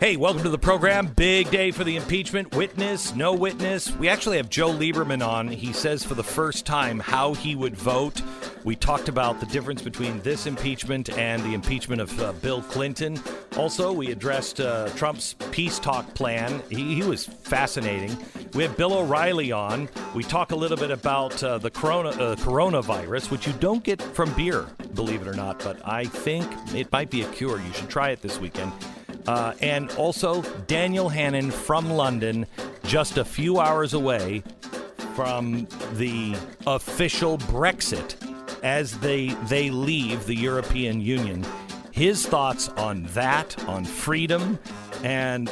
Hey, welcome to the program. Big day for the impeachment. Witness, no witness. We actually have Joe Lieberman on. He says for the first time how he would vote. We talked about the difference between this impeachment and the impeachment of uh, Bill Clinton. Also, we addressed uh, Trump's peace talk plan. He, he, was fascinating. We have Bill O'Reilly on. We talk a little bit about uh, the corona, uh, coronavirus, which you don't get from beer, believe it or not, but I think it might be a cure. You should try it this weekend. Uh, and also Daniel Hannan from London, just a few hours away from the official Brexit as they they leave the European Union. His thoughts on that, on freedom, and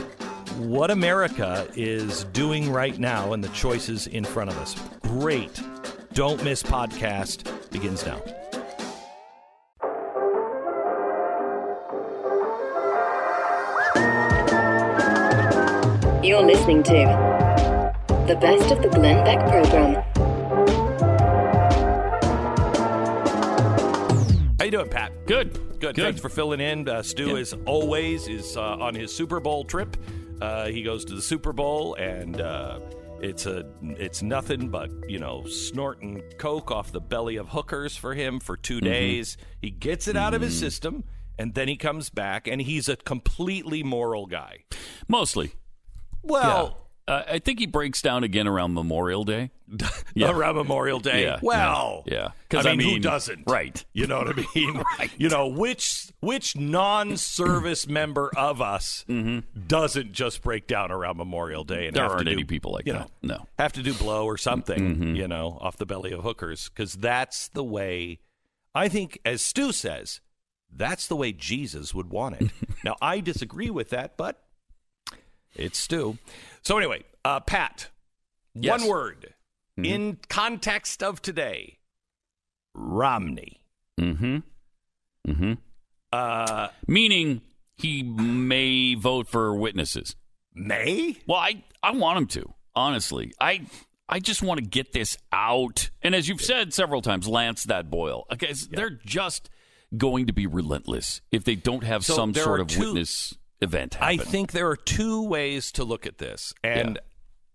what America is doing right now and the choices in front of us. Great. Don't miss podcast begins now. You're listening to the best of the Glenn Beck program. How you doing, Pat? Good. Good. Good. Thanks for filling in. Uh, Stu, Yeah. as always, is uh, on his Super Bowl trip. Uh, he goes to the Super Bowl, and uh, it's a it's nothing but you know snorting coke off the belly of hookers for him for 2 Mm-hmm. days. He gets it out of his system, and then he comes back, and he's a completely moral guy. Mostly. Well. Uh, I think he breaks down again around Memorial Day. Yeah. Around Memorial Day. Yeah, Well, yeah, yeah. I mean, I who doesn't? right. You know what I mean? right. You know which which non-service member of us doesn't just break down around Memorial Day and Mm-hmm. There have aren't to do, any people like you that. know, No. Mm-hmm. have to do blow or something, you know, off the belly of hookers because that's the way. I think, as Stu says, that's the way Jesus would want it. now, I disagree with that, but it's Stu. So anyway, uh, Pat, Yes. one word Mm-hmm. in context of today: Romney. Mm-hmm. Mm-hmm. Uh, Meaning he may vote for witnesses. May? Well, I, I want him to, honestly. I I just want to get this out. And as you've said several times, Lance that boil. Okay, they're just going to be relentless if they don't have So some sort of two- witness event I think there are two ways to look at this, and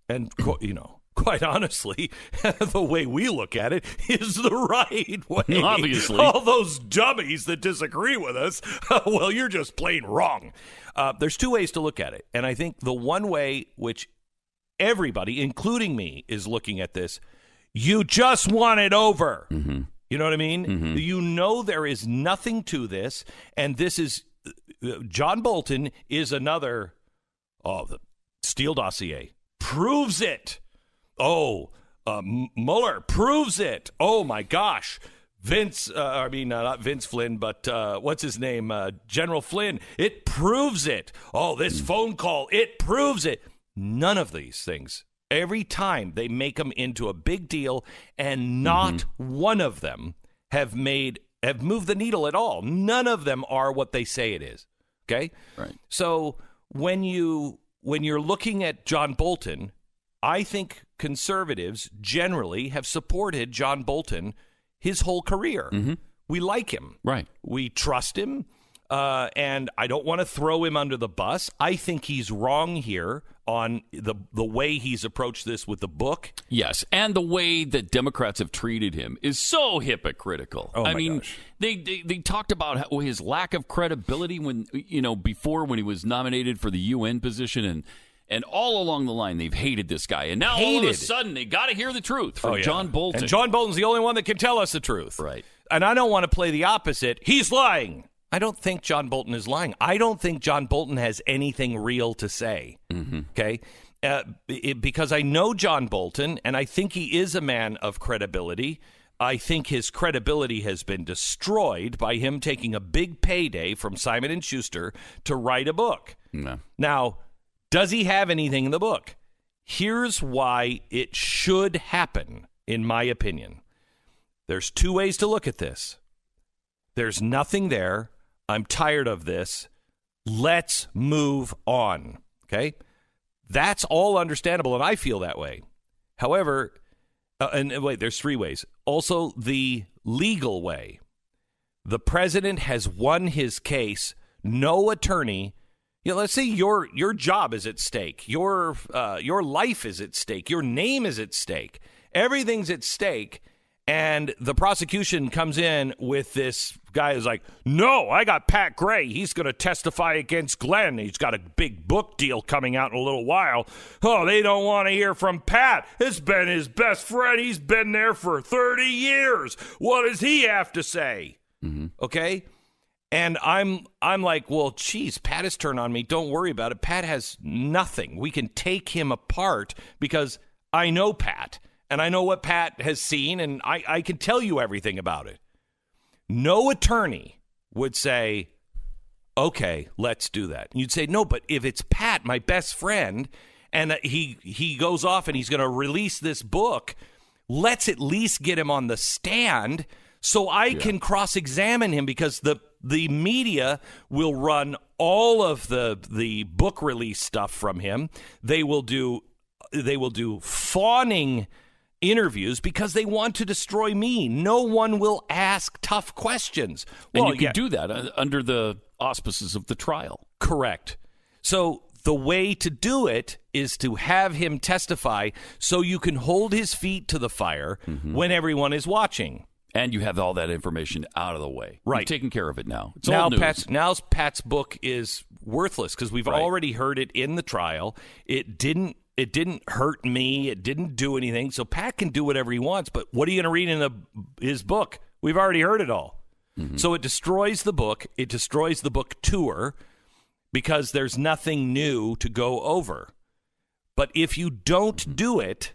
and qu- you know, quite honestly, the way we look at it is the right way. Obviously. all those dummies that disagree with us, well, you're just plain wrong. Uh, there's two ways to look at it, and I think the one way which everybody, including me, is looking at this, you just want it over. You know what I mean? You know there is nothing to this, and this is John Bolton is another. Oh, the Steele dossier proves it. Oh, uh, Mueller proves it. Oh my gosh. Vince, uh, I mean, uh, not Vince Flynn, but uh, what's his name? Uh, General Flynn. It proves it. Oh, this phone call, it proves it. None of these things. Every time they make them into a big deal, and not one of them have made have moved the needle at all. None of them are what they say it is. Okay, Right. So when you when you're looking at John Bolton, I think conservatives generally have supported John Bolton his whole career. Mm-hmm. We like him. Right. We trust him. Uh, and I don't want to throw him under the bus. I think he's wrong here on the the way he's approached this with the book. Yes, and the way that Democrats have treated him is so hypocritical. Oh, I my mean, gosh. they, they they talked about his lack of credibility when you know before when he was nominated for the UN position and and all along the line they've hated this guy. And now all of a sudden they got to hear the truth from Oh, yeah. John Bolton. And John Bolton's the only one that can tell us the truth. Right. And I don't want to play the opposite. He's lying. I don't think John Bolton is lying. I don't think John Bolton has anything real to say. Okay. Uh, it- because I know John Bolton, and I think he is a man of credibility. I think his credibility has been destroyed by him taking a big payday from Simon and Schuster to write a book. No. Now, does he have anything in the book? Here's why it should happen, in my opinion. There's two ways to look at this. There's nothing there. I'm tired of this. Let's move on. Okay? That's all understandable, and I feel that way. However, uh, and uh, wait, there's three ways. Also, the legal way. The president has won his case. No attorney You know, let's say your your job is at stake, your uh, your life is at stake, your name is at stake, everything's at stake, and the prosecution comes in with this guy who's like, "No, I got Pat Gray. He's going to testify against Glenn. He's got a big book deal coming out in a little while. Oh, they don't want to hear from Pat. It's been his best friend. He's been there for thirty years. What does he have to say?" Mm-hmm. Okay. And I'm I'm like, well, geez, Pat has turned on me. Don't worry about it. Pat has nothing. We can take him apart because I know Pat and I know what Pat has seen, and I, I can tell you everything about it. No attorney would say, okay, let's do that. You'd say, no, but if it's Pat, my best friend, and he he goes off and he's going to release this book, let's at least get him on the stand so I yeah. can cross examine him because the the media will run all of the the book release stuff from him. They will do they will do fawning interviews because they want to destroy me. No one will ask tough questions. And well, you can yeah. do that uh, under the auspices of the trial. Correct. So the way to do it is to have him testify so you can hold his feet to the fire mm-hmm. when everyone is watching. And you have all that information out of the way. Right. You've taken care of it now. It's now Pat's, now Pat's book is worthless because we've right. already heard it in the trial. It didn't it didn't hurt me. It didn't do anything. So Pat can do whatever he wants. But what are you going to read in the, his book? We've already heard it all. Mm-hmm. So it destroys the book. It destroys the book tour because there's nothing new to go over. But if you don't do it,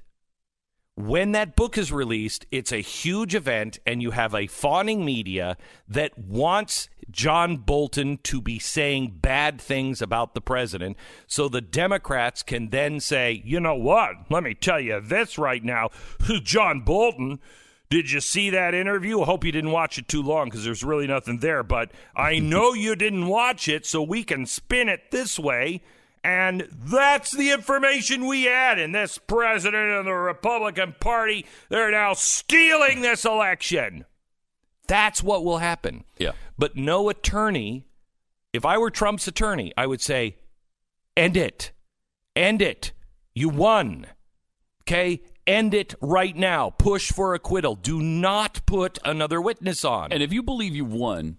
when that book is released, it's a huge event, and you have a fawning media that wants John Bolton to be saying bad things about the president. So the Democrats can then say, you know what? Let me tell you this right now. John Bolton. Did you see that interview? I hope you didn't watch it too long because there's really nothing there. But I know you didn't watch it, so we can spin it this way and that's the information we had. And this president of the Republican Party, they're now stealing this election. That's what will happen. Yeah. But no attorney, if I were Trump's attorney, I would say, end it. End it. You won. Okay? End it right now. Push for acquittal. Do not put another witness on. And if you believe you won,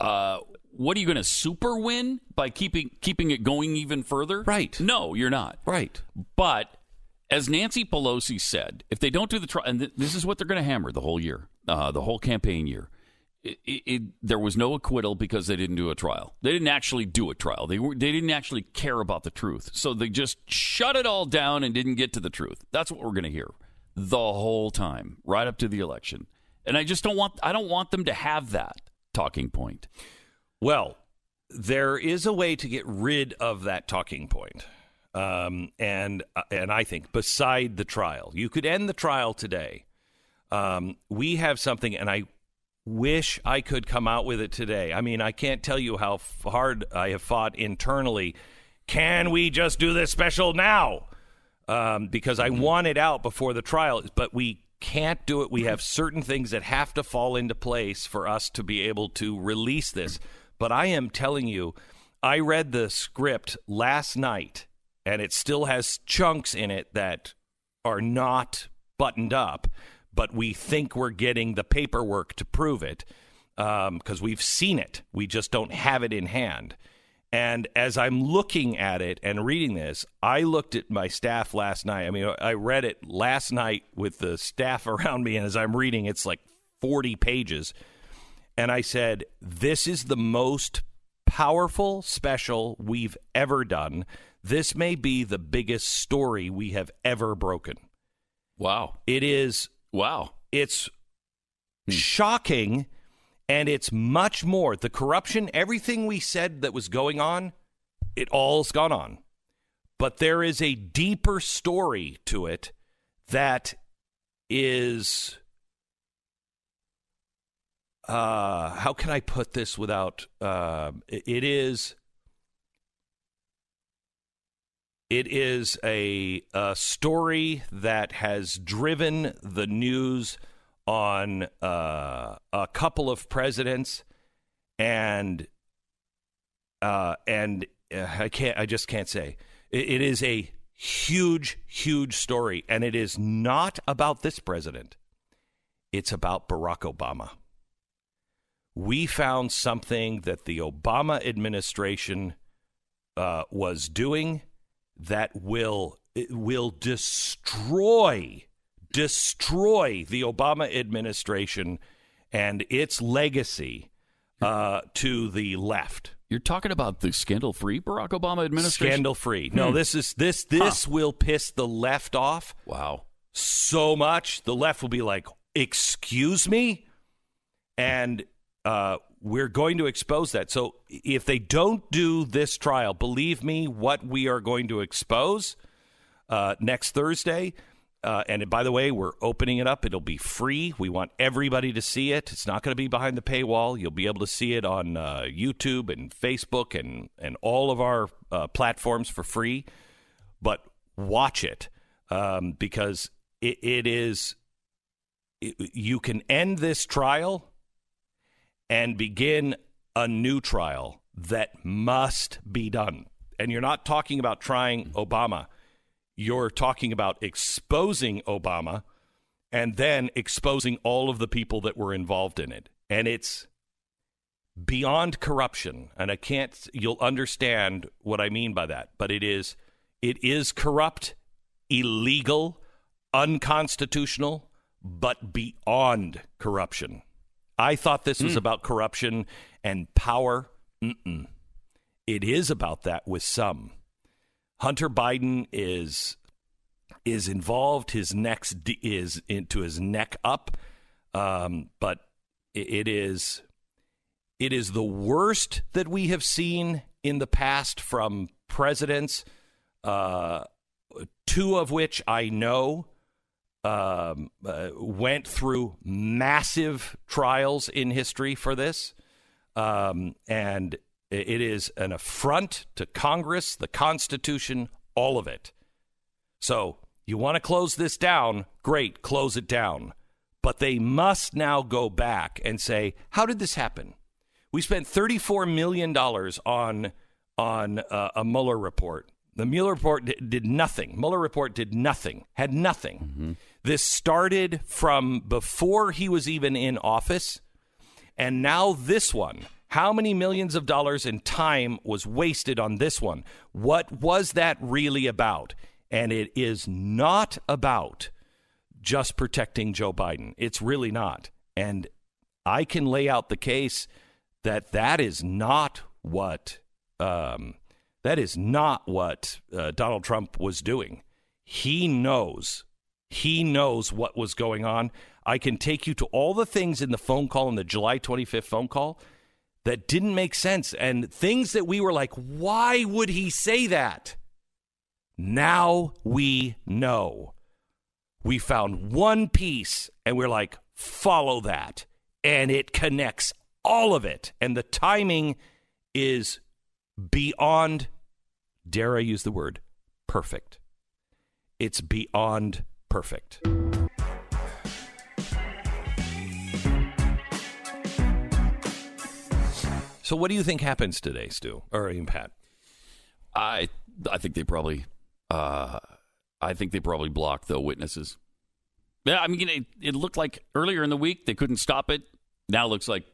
uh, what are you going to super win by keeping keeping it going even further? Right. No, you're not. Right. But as Nancy Pelosi said, if they don't do the trial, and th- this is what they're going to hammer the whole year, uh, the whole campaign year. It, it, it, there was no acquittal because they didn't do a trial. They didn't actually do a trial. They were, they didn't actually care about the truth. So they just shut it all down and didn't get to the truth. That's what we're going to hear the whole time, right up to the election. And I just don't want I don't want them to have that talking point. Well, there is a way to get rid of that talking point. Um, and uh, and I think beside the trial, you could end the trial today. Um, we have something, and I wish I could come out with it today. I mean, I can't tell you how hard I have fought internally. Can we just do this special now? Um, because I mm-hmm. want it out before the trial, but we can't do it. We have certain things that have to fall into place for us to be able to release this. But I am telling you, I read the script last night and it still has chunks in it that are not buttoned up, but we think we're getting the paperwork to prove it because um, we've seen it. We just don't have it in hand. And as I'm looking at it and reading this, I looked at my staff last night. I mean, I read it last night with the staff around me, and as I'm reading, it's like 40 pages and I said, This is the most powerful special we've ever done. This may be the biggest story we have ever broken. Wow. It is. Wow. It's hmm. shocking and it's much more. The corruption, everything we said that was going on, it all's gone on. But there is a deeper story to it that is uh, how can I put this without? Uh, it, is. It is a, a story that has driven the news on uh, a couple of presidents, and uh, and uh, I can't. I just can't say. It, it is a huge, huge story, and it is not about this president. It's about Barack Obama. We found something that the Obama administration uh, was doing that will will destroy destroy the Obama administration and its legacy uh, to the left. You're talking about the scandal-free Barack Obama administration. Scandal-free. No, this is this this will piss the left off Wow. so much. The left will be like, "Excuse me," and uh, we're going to expose that. So if they don't do this trial, believe me, what we are going to expose uh, next Thursday. Uh, and by the way, we're opening it up. It'll be free. We want everybody to see it. It's not going to be behind the paywall. You'll be able to see it on uh, YouTube and Facebook and, and all of our uh, platforms for free. But watch it um, because it, it is, it, you can end this trial and begin a new trial that must be done. And you're not talking about trying Obama you're talking about exposing Obama and then exposing all of the people that were involved in it. And it's beyond corruption. And I can't, you'll understand what I mean by that. But it is, it is corrupt, illegal, unconstitutional, but beyond corruption. I thought this was about corruption and power. Mm-mm. It is about that with some. Hunter Biden is is involved. His neck d- is into his neck up, um, but it, it is it is the worst that we have seen in the past from presidents. Uh, two of which I know um, uh, went through massive trials in history for this, um, and it is an affront to Congress, the Constitution, all of it. So you want to close this down? Great, close it down. But they must now go back and say, how did this happen? We spent $34 million on, on uh, a Mueller report. The Mueller report did, did nothing. Mueller report did nothing, had nothing. This started from before he was even in office. And now this one. How many millions of dollars in time was wasted on this one? What was that really about? And it is not about just protecting Joe Biden. It's really not. And I can lay out the case that that is not what um, that is not what uh, Donald Trump was doing. He knows. He knows what was going on. I can take you to all the things in the phone call in the July 25th phone call that didn't make sense and things that we were like, why would he say that? Now we know. We found one piece and we're like, follow that. And it connects all of it. And the timing is beyond, dare I use the word, perfect. It's beyond perfect. So, what do you think happens today, Stu? Or even Pat? I I think they probably uh, I think they probably blocked the witnesses. Yeah, I mean it, it looked like earlier in the week they couldn't stop it. Now it looks like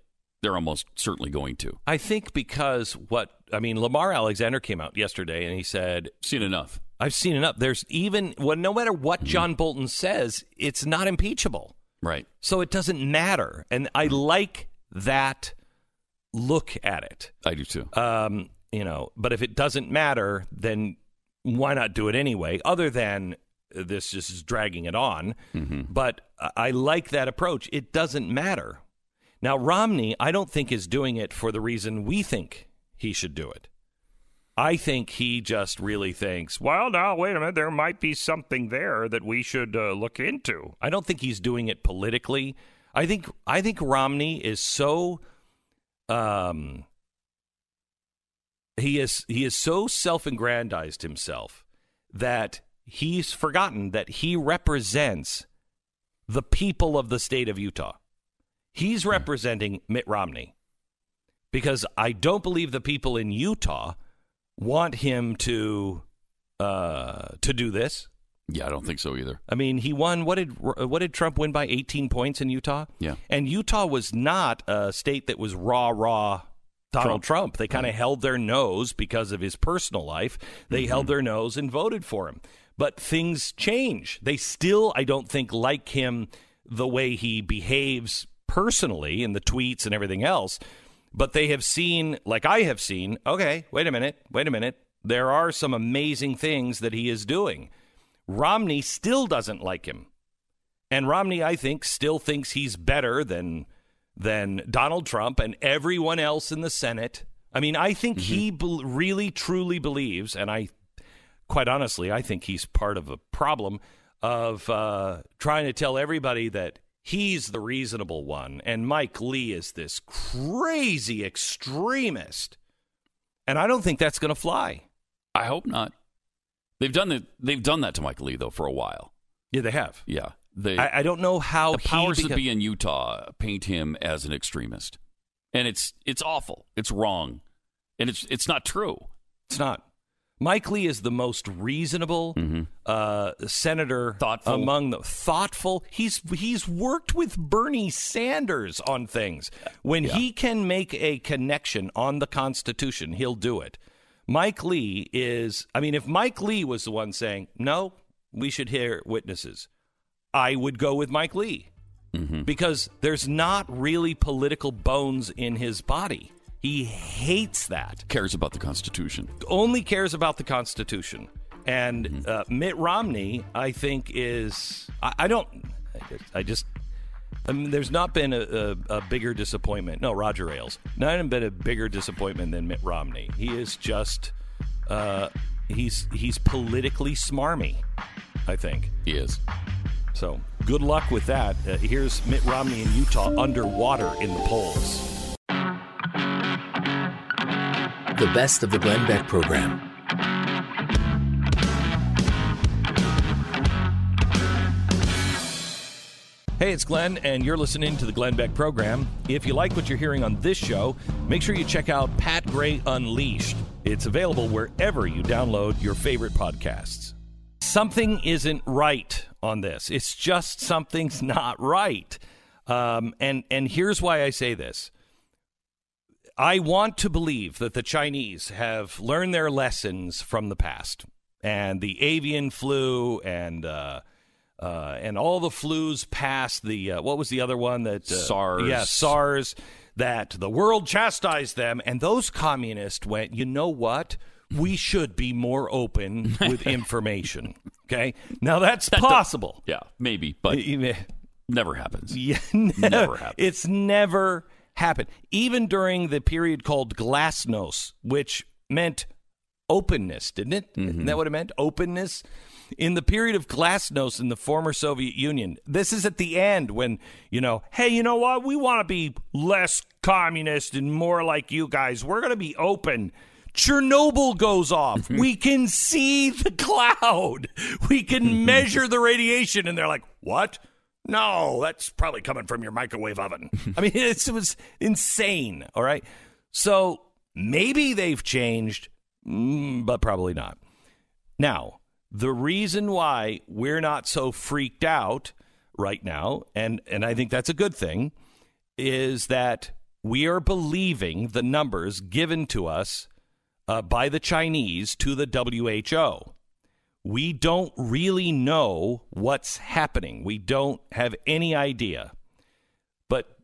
they're almost certainly going to. I think because what I mean, Lamar Alexander came out yesterday and he said, Seen enough. "I've seen enough. There's even well, no matter what mm-hmm. John Bolton says, it's not impeachable, Right. so it doesn't matter." And I mm-hmm. like that look at it. I do too. Um, you know, but if it doesn't matter, then why not do it anyway? Other than this just is dragging it on. Mm-hmm. But I- I like that approach. It doesn't matter. Now, Romney, I don't think is doing it for the reason we think he should do it. I think he just really thinks, well, now, wait a minute, there might be something there that we should uh, look into. I don't think he's doing it politically. I think I think Romney is so um, he is he is so self-aggrandized himself that he's forgotten that he represents the people of the state of Utah. He's representing Mitt Romney because I don't believe the people in Utah want him to uh, to do this. Yeah, I don't think so either. I mean, he won. What did what did Trump win by? Eighteen points in Utah. Yeah. and Utah was not a state that was raw, raw. Donald Trump. They kind of held their nose because of his personal life. They held their nose and voted for him. But things change. They still, I don't think, like him the way he behaves personally in the tweets and everything else. But they have seen, like I have seen, okay, wait a minute, wait a minute. There are some amazing things that he is doing. Romney still doesn't like him. And Romney, I think, still thinks he's better than than Donald Trump and everyone else in the Senate. I mean, I think he be- really truly believes, and I, quite honestly, I think he's part of a problem of uh, trying to tell everybody that he's the reasonable one, and Mike Lee is this crazy extremist, and I don't think that's going to fly. I hope not. They've done that. They've done that to Mike Lee though for a while. Yeah, they have. Yeah, they, I, I don't know how the he powers that beca- be in Utah paint him as an extremist, and it's it's awful. It's wrong, and it's it's not true. It's not. Mike Lee is the most reasonable uh, senator Mm-hmm. Thoughtful. among the thoughtful. He's he's worked with Bernie Sanders on things. When he can make a connection on the Constitution, he'll do it. Mike Lee is. I mean, if Mike Lee was the one saying no, we should hear witnesses, I would go with Mike Lee Mm-hmm. because there's not really political bones in his body. He hates that Cares about the Constitution. only cares about the Constitution. And Mm-hmm. uh, Mitt Romney, I think, is I, I don't. I just, I just I mean, there's not been a, a, a bigger disappointment. No, Roger Ailes. Not even been a bigger disappointment than Mitt Romney. He is just uh, he's he's politically smarmy. I think He is. so. Good luck with that. Uh, here's Mitt Romney in Utah underwater in the polls. The best of the Glenn Beck program. Hey, it's Glenn, and you're listening to the Glenn Beck program. If you like what you're hearing on this show, make sure you check out Pat Gray Unleashed. It's available wherever you download your favorite podcasts. Something isn't right on this. It's just something's not right. Um, and and here's why I say this. I want to believe that the Chinese have learned their lessons from the past. And the avian flu and uh, uh, and all the flus past the uh, what was the other one that uh, SARS. yeah SARS that the world chastised them. And those communists went you know what? We should be more open with information. Okay? Now that's possible. Yeah, maybe, but never happens. Yeah, Never happened. It's never happened. Even during the period called Glasnost, which meant openness, didn't it? Mm-hmm. Isn't that what it meant? Openness. In the period of Glasnost in the former Soviet Union, this is at the end when, you know, hey, you know what? We want to be less communist and more like you guys. We're going to be open. Chernobyl goes off. we can see the cloud. We can measure the radiation. And they're like, what? No, that's probably coming from your microwave oven. I mean, it's, it was insane. All right. So maybe they've changed, mm, but probably not. Now, the reason why we're not so freaked out right now, and, and I think that's a good thing, is that we are believing the numbers given to us uh, by the Chinese to the WHO. We don't really know what's happening. We don't have any idea. But,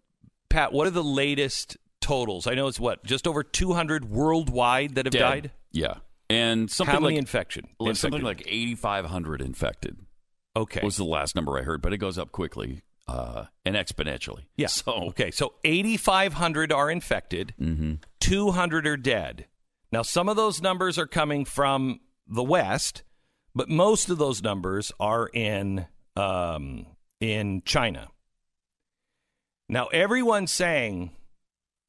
Pat, what are the latest totals? I know it's what, just over 200 worldwide that have Dead. died? Yeah, and something How many like infection? like something like eighty five hundred infected okay. was the last number I heard, but it goes up quickly uh, and exponentially. Yeah. So okay. So 8,500 are infected, 200 are dead. Now, some of those numbers are coming from the West, but most of those numbers are in um, in China. Now, everyone's saying,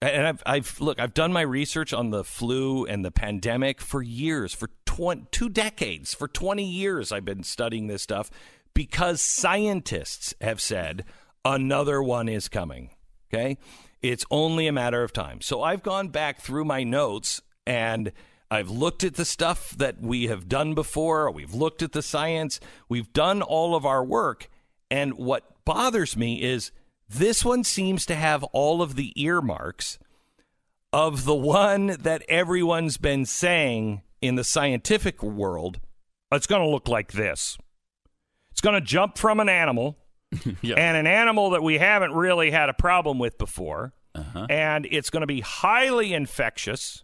and I've, I've look, I've done my research on the flu and the pandemic for years, for 20, two decades, for 20 years. I've been studying this stuff because scientists have said another one is coming. Okay, it's only a matter of time. So I've gone back through my notes and I've looked at the stuff that we have done before. We've looked at the science. We've done all of our work. And what bothers me is this one seems to have all of the earmarks of the one that everyone's been saying in the scientific world. It's going to look like this. It's going to jump from an animal Yeah. and an animal that we haven't really had a problem with before. Uh-huh. And it's going to be highly infectious.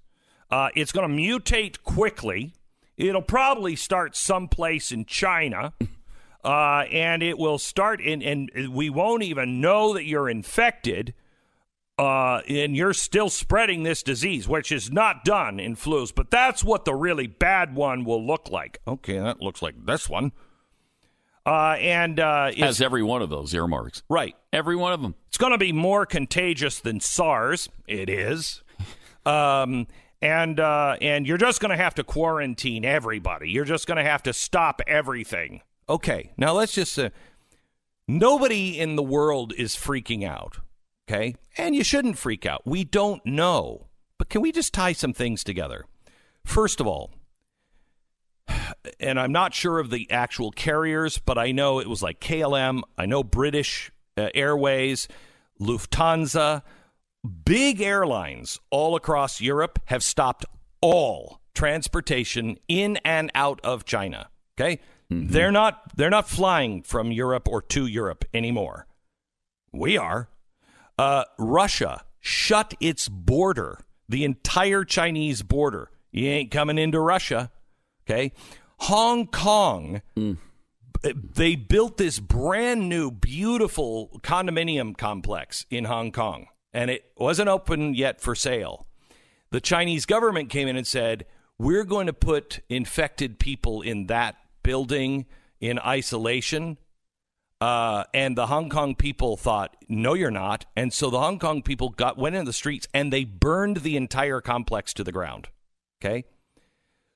Uh, it's going to mutate quickly. It'll probably start someplace in China. Uh, and it will start in, and we won't even know that you're infected. Uh, and you're still spreading this disease, which is not done in flus, but that's what the really bad one will look like. Okay, that looks like this one. Uh, and uh, Has every one of those earmarks. right, Every one of them. it's going to be more contagious than SARS. It is. Um, and uh, and you're just going to have to quarantine everybody. You're just going to have to stop everything. Okay. Now let's just. Uh, nobody in the world is freaking out. Okay, and you shouldn't freak out. We don't know, but can we just tie some things together? First of all, and I'm not sure of the actual carriers, but I know it was like KLM. I know British uh, Airways, Lufthansa, big airlines all across Europe have stopped all transportation in and out of China. Okay, they're not they're not flying from Europe or to Europe anymore. We are. Uh, Russia shut its border, the entire Chinese border. You ain't coming into Russia. Okay. Hong Kong, they built this brand new, beautiful condominium complex in Hong Kong, and it wasn't open yet for sale. The Chinese government came in and said, We're going to put infected people in that building in isolation. Uh, and the Hong Kong people thought, no, you're not. And so the Hong Kong people got went in the streets and they burned the entire complex to the ground. Okay.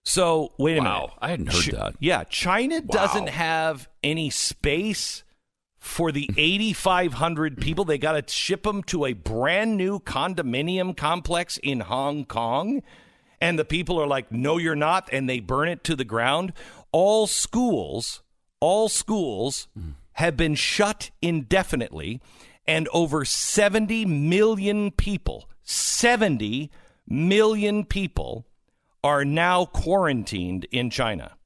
So wait a Wow, minute. I hadn't heard that. Yeah, China doesn't have any space for the 8,500 people. They got to ship them to a brand new condominium complex in Hong Kong. And the people are like, no, you're not. And they burn it to the ground. All schools, all schools have been shut indefinitely. And over 70 million people, 70 million people are now quarantined in China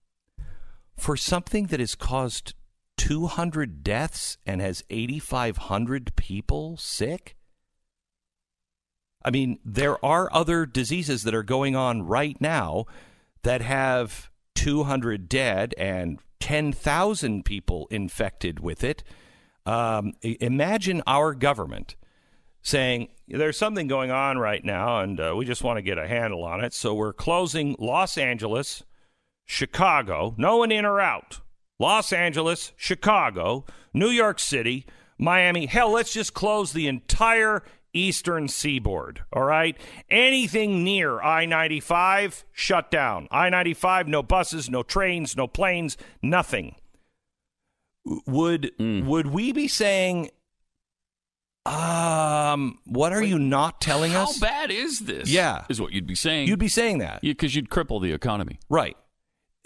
for something that has caused 200 deaths and has 8,500 people sick? I mean, there are other diseases that are going on right now that have 200 dead and 10,000 people infected with it. Um, imagine our government saying there's something going on right now and uh, we just want to get a handle on it. So we're closing Los Angeles, Chicago, no one in or out. Los Angeles, Chicago, New York City, Miami. Hell, let's just close the entire eastern seaboard. All right? Anything near I 95, shut down. I 95, no buses, no trains, no planes, nothing. Would would we be saying um what are you not telling How us? How bad is this? Yeah. Is what you'd be saying. You'd be saying that. Because you'd cripple the economy. Right.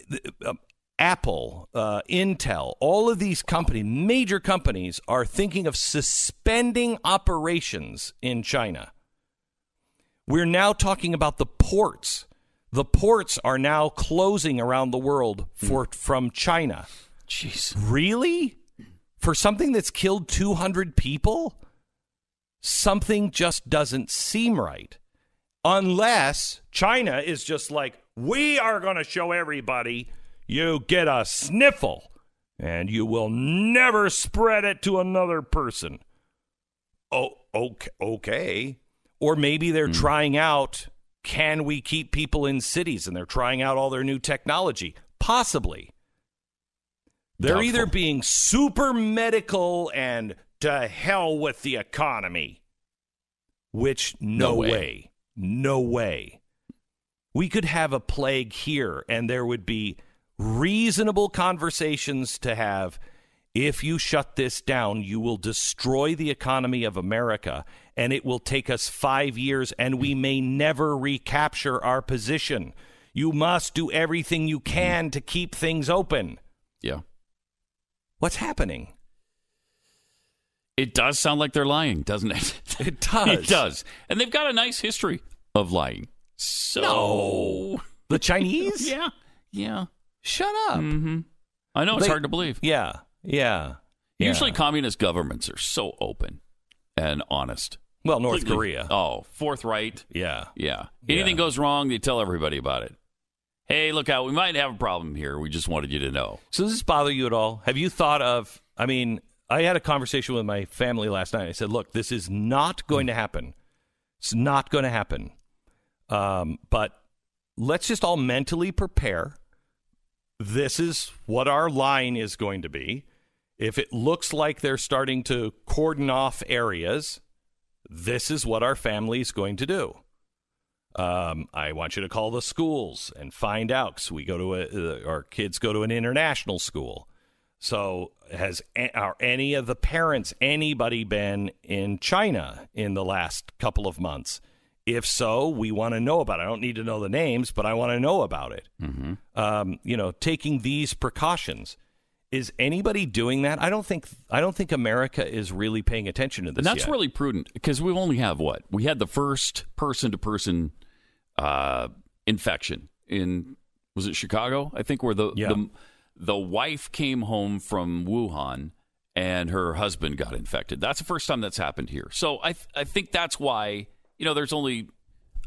The- um, Apple, uh, Intel, all of these companies, major companies, are thinking of suspending operations in China. We're now talking about the ports. The ports are now closing around the world for from China. Jeez. Really? For something that's killed 200 people? Something just doesn't seem right. Unless China is just like, we are going to show everybody you get a sniffle and you will never spread it to another person. Oh, okay. okay. Or maybe they're hmm. trying out can we keep people in cities and they're trying out all their new technology? Possibly. They're Doubtful. either being super medical and to hell with the economy, which no, No way. way. no way. We could have a plague here and there would be reasonable conversations to have. If you shut this down, you will destroy the economy of America and it will take us five years and we may never recapture our position. You must do everything you can to keep things open. Yeah. What's happening? It does sound like they're lying, doesn't it? It does. it does. And they've got a nice history of lying. So. No. The Chinese? Yeah. Yeah. Shut up. Mm-hmm. I know it's They- hard to believe. Yeah. Yeah. Usually, Yeah. communist governments are so open and honest. well, North Korea. Oh, forthright. Yeah. Yeah. Anything Yeah. goes wrong, they tell everybody about it. Hey, look out. We might have a problem here. We just wanted you to know. So does this bother you at all? Have you thought of? I mean, I had a conversation with my family last night. I said, "Look, this is not going to happen. It's not going to happen. Um, but let's just all mentally prepare. This is what our line is going to be. If it looks like they're starting to cordon off areas, this is what our family is going to do." Um, I want you to call the schools and find out because we go to a, uh, our kids go to an international school. So has are any of the parents anybody been in China in the last couple of months? If so, we want to know about it. I don't need to know the names, but I want to know about it. Mm-hmm. Um, you know, taking these precautions. Is anybody doing that? I don't think. I don't think America is really paying attention to this. And that's yet. really prudent because we only have what? We had the first person to person infection in, was it Chicago? I think where the, Yeah. the, the wife came home from Wuhan and her husband got infected. That's the first time that's happened here. So I, th- I think that's why, you know, there's only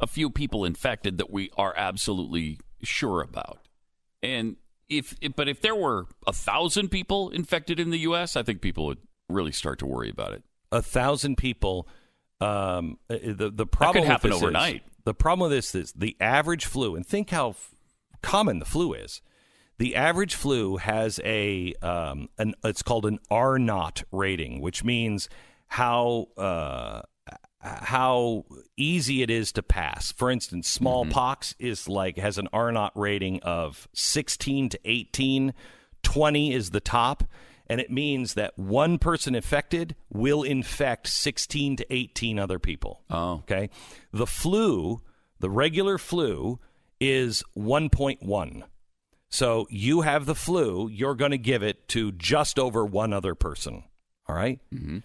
a few people infected that we are absolutely sure about. And if, if but if there were a thousand people infected in the U.S., I think people would really start to worry about it. a thousand people. Um, uh, the the problem with happen this is- overnight. the problem with this is the average flu, and think how f- common the flu is. The average flu has a um, an it's called an R naught rating, which means how uh, how easy it is to pass. For instance, mm-hmm. smallpox is like has an R naught rating of 16 to 18. 20 is the top, and it means that one person infected will infect 16 to 18 other people. Oh. Okay. The flu, the regular flu, is 1.1. So you have the flu, you're going to give it to just over one other person. All right? Mm-hmm.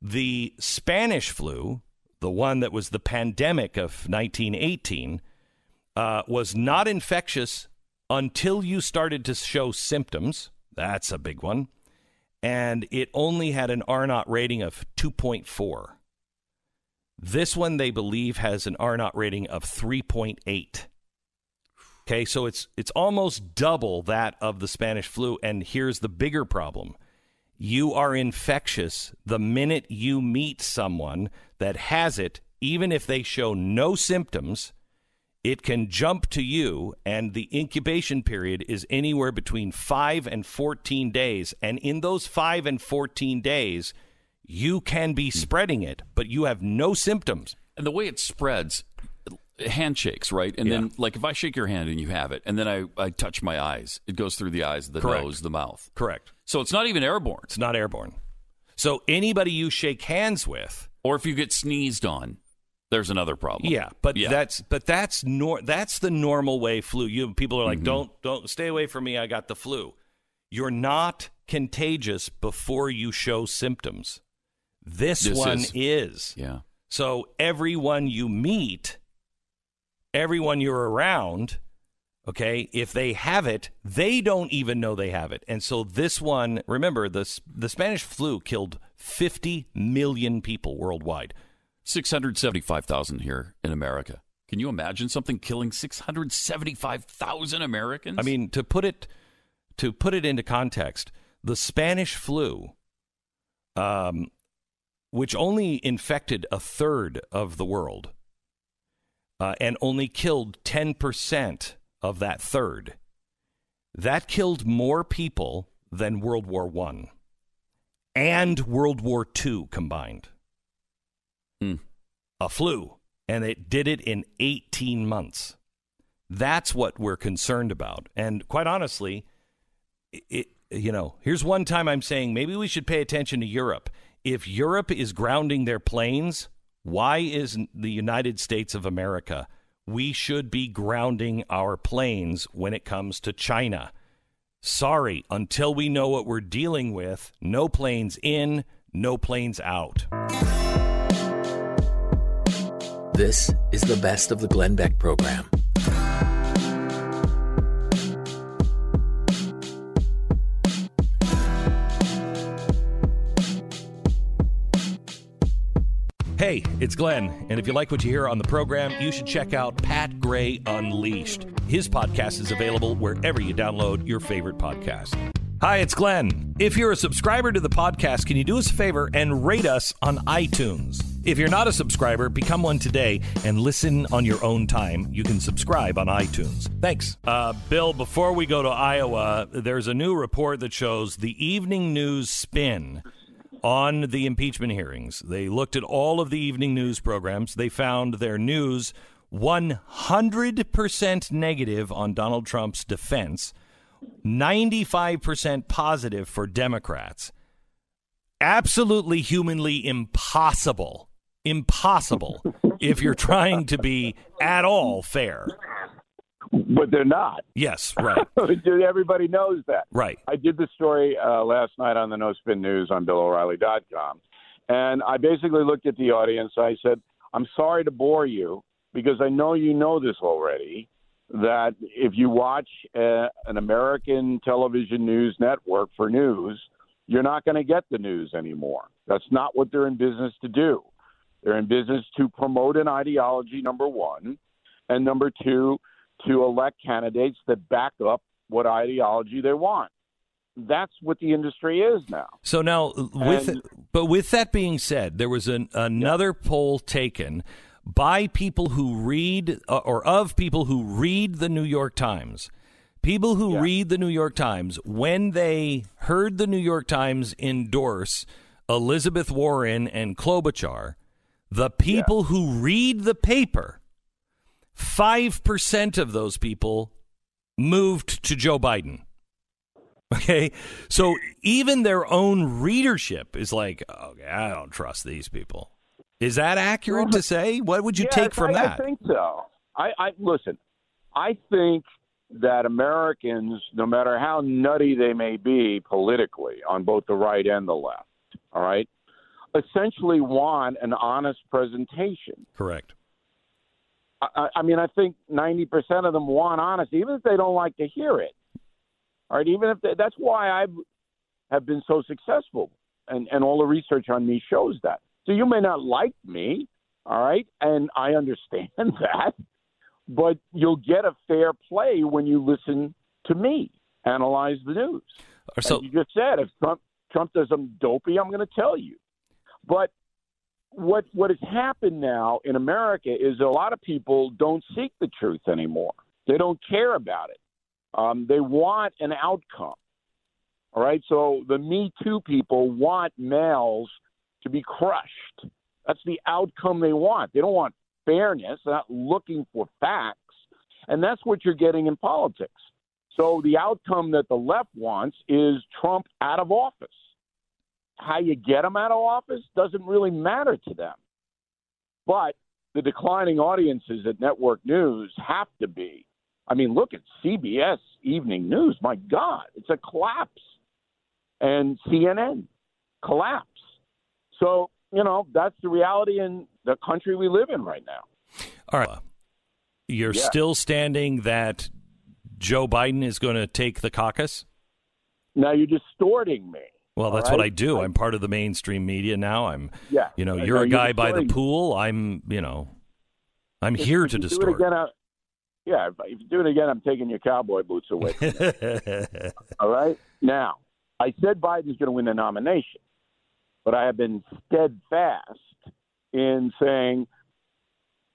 The Spanish flu, the one that was the pandemic of 1918, uh, was not infectious until you started to show symptoms. That's a big one. And it only had an R naught rating of 2.4. This one, they believe, has an R naught rating of 3.8. Okay, so it's it's almost double that of the Spanish flu. And here's the bigger problem: you are infectious the minute you meet someone that has it, even if they show no symptoms. It can jump to you, and the incubation period is anywhere between five and 14 days. And in those five and 14 days, you can be spreading it, but you have no symptoms. And the way it spreads, handshakes, right? And then, like, if I shake your hand and you have it, and then I, I touch my eyes, it goes through the eyes, the Correct. nose, the mouth. Correct. So it's not even airborne. It's not airborne. So anybody you shake hands with, Or if you get sneezed on, there's another problem. yeah, but Yeah. that's but that's nor that's the normal way flu. You people are like, mm-hmm. don't don't stay away from me. I got the flu. You're not contagious before you show symptoms. This, This one is. is. Yeah. So everyone you meet, everyone you're around, okay, if they have it, they don't even know they have it. And so this one, remember, the, the Spanish flu killed 50 million people worldwide. 675,000 here in America. Can you imagine something killing 675,000 Americans? I mean, to put it to put it into context, the Spanish flu, um, which only infected a third of the world, uh, and only killed ten percent of that third, that killed more people than World War One and World War Two combined. Hmm. A flu, and it did it in eighteen months. That's what we're concerned about. And quite honestly, it, you know, here's one time I'm saying maybe we should pay attention to Europe. If Europe is grounding their planes, why is the United States of America we should be grounding our planes when it comes to China. Sorry, until we know what we're dealing with, no planes in, no planes out. This is the best of the Glenn Beck program. Hey, it's Glenn, and if you like what you hear on the program, you should check out Pat Gray Unleashed. His podcast is available wherever you download your favorite podcast. Hi, it's Glenn. If you're a subscriber to the podcast, can you do us a favor and rate us on iTunes? If you're not a subscriber, become one today and listen on your own time. You can subscribe on iTunes. Thanks. Uh, Bill, before we go to Iowa, there's a new report that shows the evening news spin on the impeachment hearings. They looked at all of the evening news programs. They found their news 100% negative on Donald Trump's defense, 95% positive for Democrats. Absolutely humanly impossible. Impossible if you're trying to be at all fair. But they're not. Yes, right. Everybody knows that. Right. I did the story uh, last night on the No Spin News on BillO'Reilly.com. And I basically looked at the audience. I said, I'm sorry to bore you because I know you know this already that if you watch uh, an American television news network for news, you're not going to get the news anymore. That's not what they're in business to do. They're in business to promote an ideology, number one, and number two, to elect candidates that back up what ideology they want. That's what the industry is now. So now, with And- but with that being said, there was an, another poll taken by people who read uh, or of people who read the New York Times. People who Yeah. read the New York Times when they heard the New York Times endorse Elizabeth Warren and Klobuchar, the people who read the paper, five percent of those people moved to Joe Biden. Okay. So even their own readership is like, okay, I don't trust these people. Is that accurate to say? What would you Yes, take from I, that? I think so. I, I listen. I think that Americans, no matter how nutty they may be politically on both the right and the left, all right, essentially want an honest presentation. Correct. I- I, mean, I think ninety percent of them want honesty, even if they don't like to hear it. All right, even if they, that's why I have been so successful, and and all the research on me shows that. So you may not like me, all right, and I understand that, but you'll get a fair play when you listen to me analyze the news. So As you just said, if Trump Trump does something dopey, I'm going to tell you. But what what has happened now in America is a lot of people don't seek the truth anymore. They don't care about it. Um, they want an outcome. All right, so the Me Too people want males to be crushed. That's the outcome they want. They don't want fairness. They're not looking for facts, and that's what you're getting in politics. So the outcome that the left wants is Trump out of office. How you get them out of office doesn't really matter to them. But the declining audiences at network news have to be. I mean, look at CBS Evening News. My God, it's a collapse. And CNN collapse. So, you know, that's the reality in the country we live in right now. all right. You're Yeah. still standing that Joe Biden is going to take the caucus? Now you're distorting me. Well, that's what. I do. I'm part of the mainstream media now. I'm, Yeah. You know, you're a guy by the pool. I'm, you know, I'm If- here if to you do it distort. again, I- yeah, if, if you do it again, I'm taking your cowboy boots away. All right. Now, I said Biden's going to win the nomination, but I have been steadfast in saying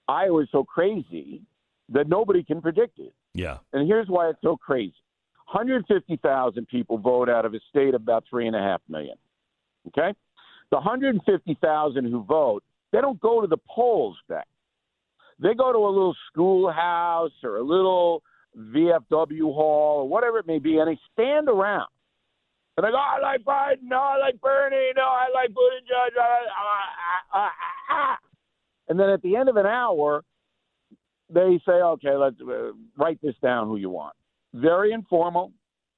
Iowa's so crazy that nobody can predict it. yeah. And here's why it's so crazy 150,000 people vote out of a state of about 3.5 million. Okay? The 150,000 who vote, they don't go to the polls, Beck. They go to a little schoolhouse or a little VFW hall or whatever it may be, and they stand around. And they go, I like Biden. No, I like Bernie. No, I like Buttigieg. I, I, I, I, I. And then at the end of an hour, they say, okay, let's uh, write this down. Who you want? Very informal,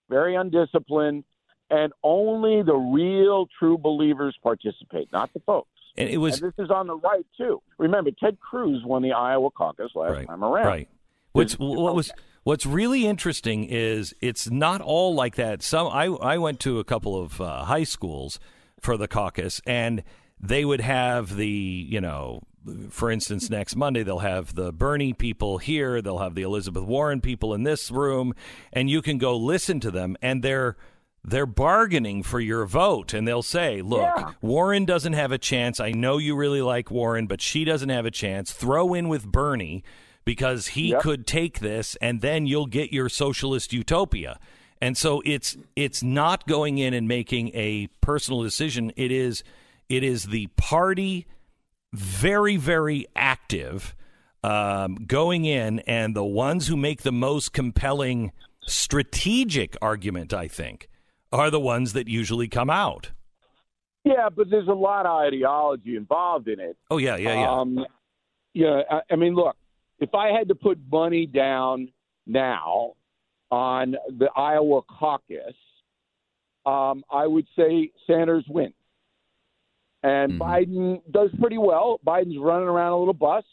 very undisciplined, and only the real true believers participate, not the folks. And it was and this is on the right too. Remember, Ted Cruz won the Iowa caucus last right, time around. Right. What's what was what's really interesting is it's not all like that. Some I I went to a couple of uh, high schools for the caucus, and they would have the you know. For instance, next Monday they'll have the Bernie people here. They'll have the Elizabeth Warren people in this room, and you can go listen to them. And they're they're bargaining for your vote and they'll say, look, Yeah. Warren doesn't have a chance. I know you really like Warren, but she doesn't have a chance. Throw in with Bernie because he Yep. could take this and then you'll get your socialist utopia. And so it's it's not going in and making a personal decision. It is it is the party very very active um, going in and the ones who make the most compelling strategic argument i think are the ones that usually come out Yeah, but there's a lot of ideology involved in it. oh yeah yeah yeah Um, yeah, I, I mean, look, if I had to put money down now on the Iowa caucus, um, I would say Sanders wins. And Mhm. Biden does pretty well. Biden's running around a little bus.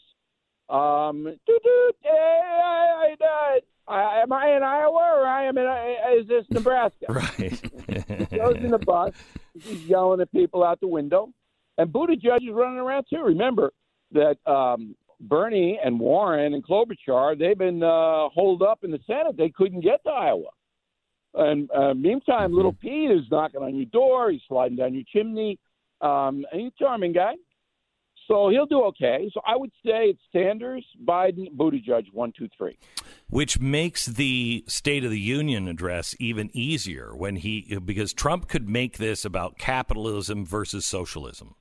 Um, doo doo, hey, I, I, I, am I in Iowa or I am in? Is this Nebraska? right goes in the bus. He's yelling at people out the window. And Buttigieg is running around too. Remember that um, Bernie and Warren and Klobuchar, they've been uh, holed up in the Senate. They couldn't get to Iowa. And uh, meantime, little Pete is knocking on your door. He's sliding down your chimney. Um, and he's a charming guy. So he'll do okay. So I would say it's Sanders, Biden, Buttigieg, one, two, three. which makes the State of the Union address even easier when he because Trump could make this about capitalism versus socialism.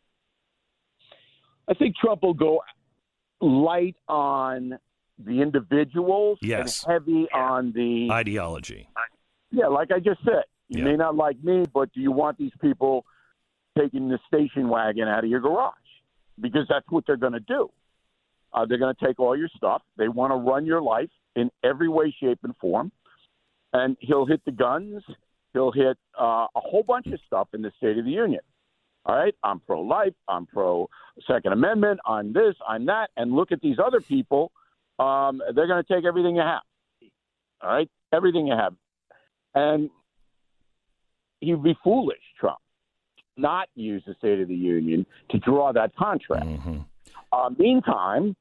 I think Trump will go light on the individuals Yes. and heavy on the Ideology. yeah. Like I just said, you Yeah. may not like me, but do you want these people taking the station wagon out of your garage? Because that's what they're going to do. Uh, they're going to take all your stuff. They want to run your life in every way, shape, and form. And he'll hit the guns. He'll hit uh, a whole bunch of stuff in the State of the Union. All right, I'm pro life. I'm pro Second Amendment. I'm this. I'm that. And look at these other people. Um, they're going to take everything you have. All right, everything you have. And he'd be foolish, Trump, not use the State of the Union to draw that contract. Mhm. Uh, meantime,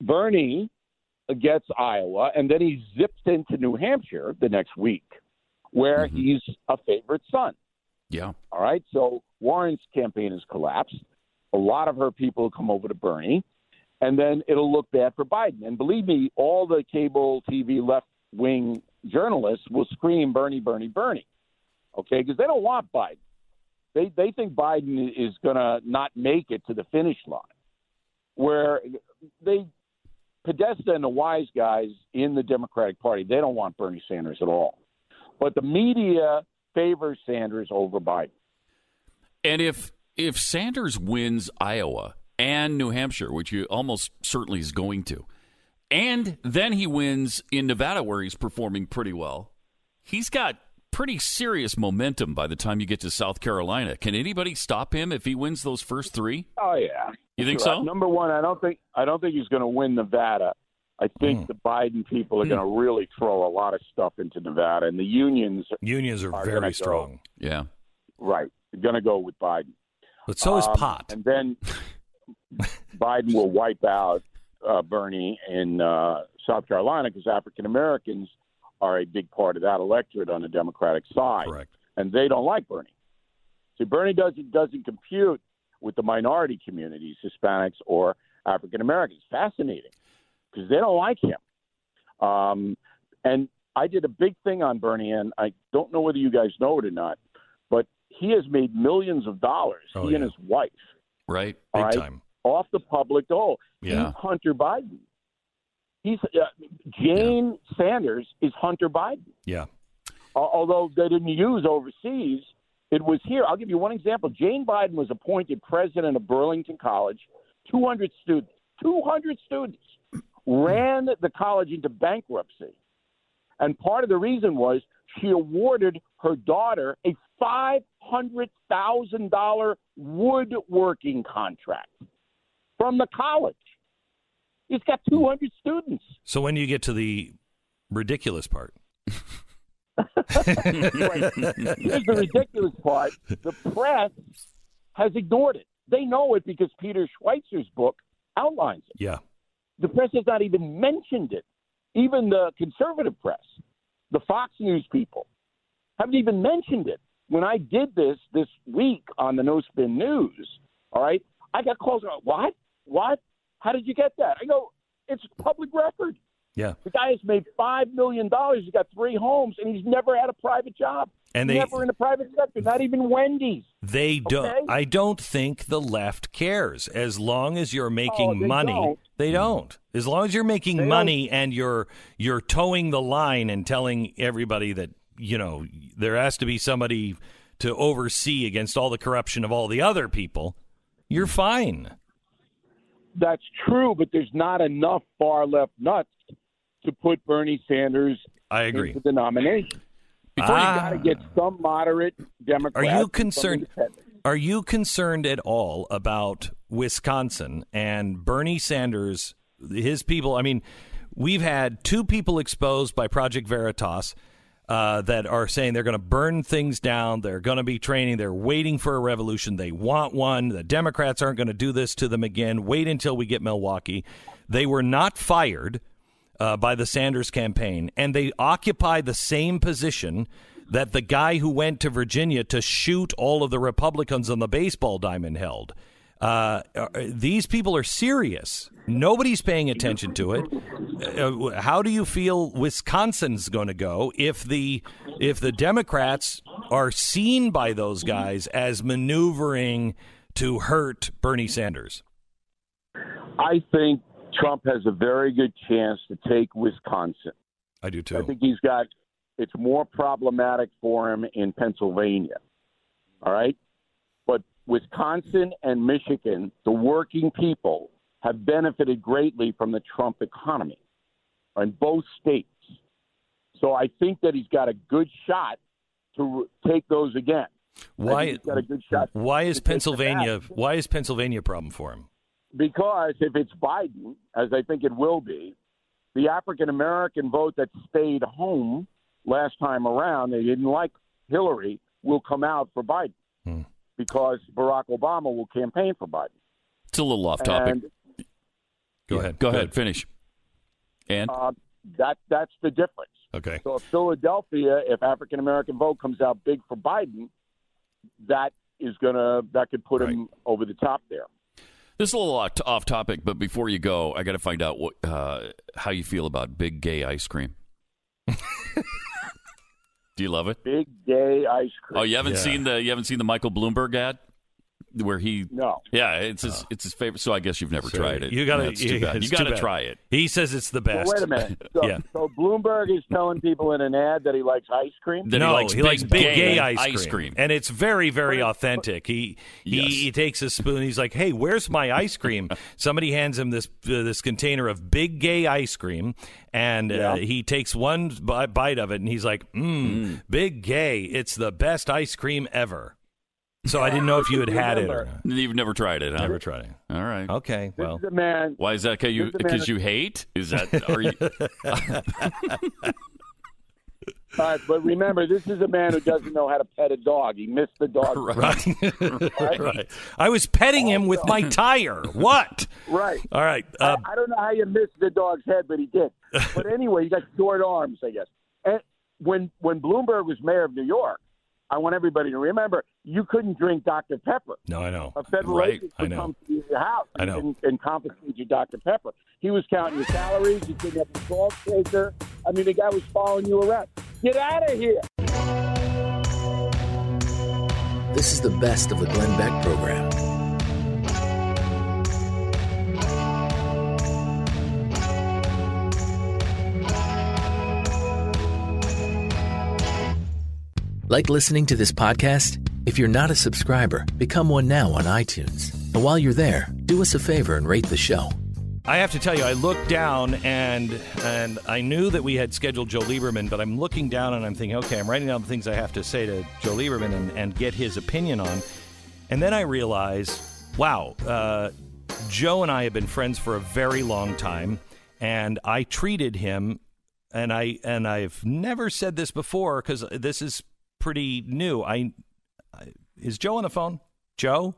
Bernie gets Iowa, and then he zips into New Hampshire the next week, where Mhm. he's a favorite son. Yeah. All right. So Warren's campaign has collapsed. A lot of her people come over to Bernie, and then it'll look bad for Biden. And believe me, all the cable TV left wing journalists will scream Bernie, Bernie, Bernie. Okay, because they don't want Biden. They they think Biden is going to not make it to the finish line. Where they Podesta and the wise guys in the Democratic Party, they don't want Bernie Sanders at all. But the media favors Sanders over Biden. And if if Sanders wins Iowa and New Hampshire, which he almost certainly is going to, and then he wins in Nevada where he's performing pretty well, he's got pretty serious momentum by the time you get to South Carolina. Can anybody stop him if he wins those first three? Oh yeah, You think Sure. so? Number one, I don't think I don't think he's going to win Nevada. I think Hmm. the Biden people are going to really throw a lot of stuff into Nevada, and the unions, Unions are Are very gonna go. strong, Yeah. right, going to go with Biden. but so is Um, pot. And then Biden will wipe out uh, Bernie in uh, South Carolina because African Americans are a big part of that electorate on the Democratic side, Correct. and they don't like Bernie. See, Bernie doesn't doesn't compute with the minority communities, Hispanics or African Americans. Fascinating because they don't like him. Um, and I did a big thing on Bernie, and I don't know whether you guys know it or not, but he has made millions of dollars. Oh, he and his wife Right. Big right. time. off the public dole. Yeah. He's Hunter Biden. He's uh, Jane Sanders is Hunter Biden. Yeah. Al- Although they didn't use overseas, it was here. I'll give you one example. Jane Biden was appointed president of Burlington College, 200 students, 200 students, ran the college into bankruptcy. And part of the reason was she awarded her daughter a $500,000 woodworking contract from the college. He's got 200 students. So when you get to the ridiculous part, Here's the ridiculous part the press has ignored it. They know it because Peter Schweizer's book outlines it. yeah, The press has not even mentioned it. Even the conservative press, the Fox News people, haven't even mentioned it. When I did this this week on the No Spin News, all right, I got calls. About, what? What? How did you get that? I go, it's public record. yeah, The guy has made five million dollars. He's got three homes, and he's never had a private job. And they- never in the private sector, not even Wendy's. they don't. Okay. I don't think the left cares as long as you're making Oh, they money. don't. They don't. As long as you're making They money and you're you're toeing the line and telling everybody that you know there has to be somebody to oversee against all the corruption of all the other people, you're fine. That's true, but there's not enough far left nuts to put Bernie Sanders I agree. into the nomination. Before you Ah. Got to get some moderate Democrats. Are you concerned? Are you concerned at all about Wisconsin and Bernie Sanders, his people? I mean, we've had two people exposed by Project Veritas uh, that are saying they're going to burn things down. They're going to be training. They're waiting for a revolution. They want one. The Democrats aren't going to do this to them again. Wait until we get Milwaukee. They were not fired uh, by the Sanders campaign, and they occupy the same position that the guy who went to Virginia to shoot all of the Republicans on the baseball diamond held. Uh, these people are serious. Nobody's paying attention to it. Uh, how do you feel Wisconsin's going to go if the if the Democrats are seen by those guys as maneuvering to hurt Bernie Sanders? I think Trump has a very good chance to take Wisconsin. I do too. I think he's got it's more problematic for him in Pennsylvania. All right? Wisconsin and Michigan, the working people have benefited greatly from the Trump economy in both states. So I think that he's got a good shot to take those again. Why? he's got a good shot Why is to take them Pennsylvania? Why is Pennsylvania a problem for him? because if it's Biden, as I think it will be, the African American vote that stayed home last time around, they didn't like Hillary, will come out for Biden Hmm. Because Barack Obama will campaign for Biden. It's a little off topic. And Go ahead. Go ahead. Finish. And uh, that that's the difference. Okay. So if Philadelphia, if African American vote comes out big for Biden, that is gonna that could put him over the top there. this is a little off- off topic, but before you go, I got to find out what uh, how you feel about big gay ice cream. Do you love it? Big gay ice cream. Oh, you haven't Yeah. seen the you haven't seen the Michael Bloomberg ad where he No. yeah it's his it's his favorite. So I guess you've never So tried it. You got to. That's too bad. You got to try it. He says it's the Well, best. wait a minute. So, Yeah. so Bloomberg is telling people in an ad that he likes ice cream. That no, he likes big, big gay, ice, cream. and it's very, very authentic. He he, Yes. he takes a spoon. He's like, "Hey, where's my ice cream?" Somebody hands him this uh, this container of big gay ice cream, and uh, Yeah. he takes one bi- bite of it, and he's like, "Mmm, big gay. It's the best ice cream ever." So I didn't know if you had had it or not. You've never tried it, huh? Never tried it. All right. Okay, This well, is a man. Why is that? Because you This is a man- because you hate? Is that are you? All right, but remember, this is a man who doesn't know how to pet a dog. He missed the dog. right, right. I was petting him with my tire. What? Right. All right. Uh, I, I don't know how you missed the dog's head, but he did. But anyway, he got short arms, I guess. And when when Bloomberg was mayor of New York, I want everybody to remember you couldn't drink Dr. Pepper. no, I know. A federal Right, agent I would know. come to your house I know. And, and confiscate your Dr. Pepper. He was counting your calories. You couldn't have a salt shaker. I mean, the guy was following you around. Get out of here. This is the best of the Glenn Beck program. Like listening to this podcast? If you're not a subscriber, become one now on iTunes. And while you're there, do us a favor and rate the show. I have to tell you, I looked down and and I knew that we had scheduled Joe Lieberman, but I'm looking down and I'm thinking, okay, I'm writing down the things I have to say to Joe Lieberman and, and get his opinion on. And then I realize, wow, uh, Joe and I have been friends for a very long time, and I treated him, and I and I've never said this before because this is pretty new. I, I is Joe on the phone? Joe.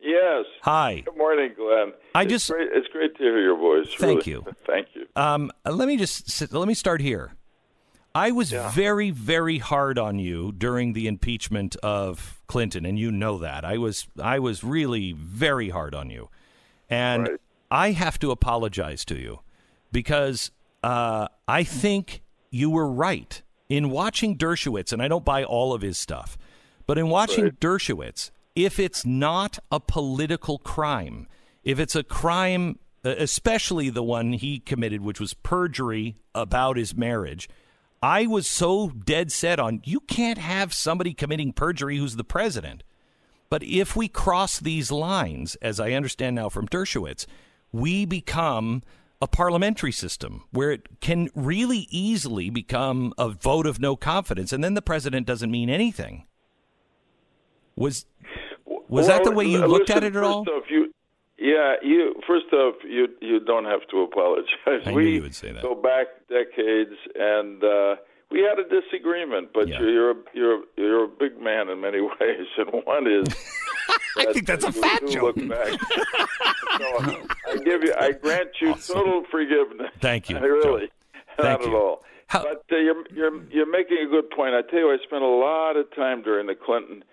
Yes. Hi. Good morning, Glenn. I it's just great, it's great to hear your voice. Thank really. you. Thank you. Um, let me just let me start here. I was Yeah. very, very hard on you during the impeachment of Clinton, and you know that. I was I was really very hard on you, and Right. I have to apologize to you because uh, I think you were right in watching Dershowitz, and I don't buy all of his stuff, but in watching Right. Dershowitz, if it's not a political crime, if it's a crime, especially the one he committed, which was perjury about his marriage, I was so dead set on you can't have somebody committing perjury who's the president. But if we cross these lines, as I understand now from Dershowitz, we become a parliamentary system where it can really easily become a vote of no confidence, and then the president doesn't mean anything. Was was that the way you looked listen, at it at all? Off, you, yeah, you. First off, you you don't have to apologize. I knew we you would say that. go back decades, and uh, we had a disagreement. But Yeah. you're you're a, you're you're a big man in many ways, and one is. I think that's a fat joke. I give you, I grant you total forgiveness. Thank you, I really, Thank not you. at all. How- but uh, you're you're you're making a good point. I tell you, I spent a lot of time during the Clinton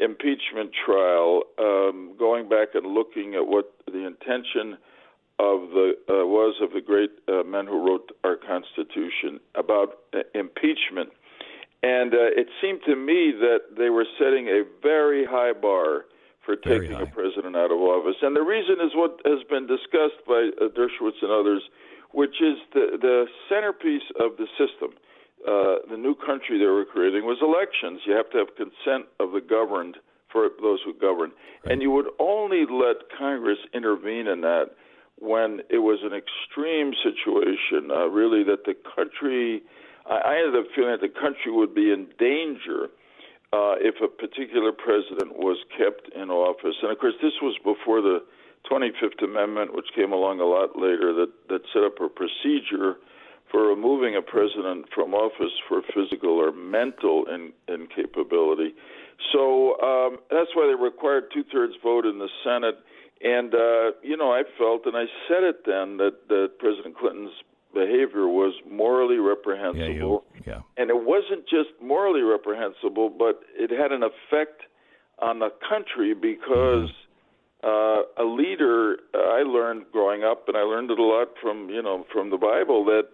impeachment trial, um, going back and looking at what the intention of the uh, was of the great uh, men who wrote our Constitution about uh, impeachment, and uh, it seemed to me that they were setting a very high bar for taking a president out of office. And the reason is what has been discussed by uh, Dershowitz and others, which is the the centerpiece of the system. Uh, the new country they were creating was elections. You have to have consent of the governed for those who govern, and you would only let Congress intervene in that when it was an extreme situation, uh, really that the country. I, I had the feeling that the country would be in danger uh, if a particular president was kept in office. And of course, this was before the 25th Amendment, which came along a lot later, that, that set up a procedure for removing a president from office for physical or mental in, incapability. So um, that's why they required two thirds vote in the Senate. And, uh, you know, I felt, and I said it then, that, that President Clinton's behavior was morally Yeah, reprehensible you, yeah. and it wasn't just morally reprehensible, but it had an effect on the country because uh, a leader. Uh, I learned growing up, and I learned it a lot from you know from the Bible that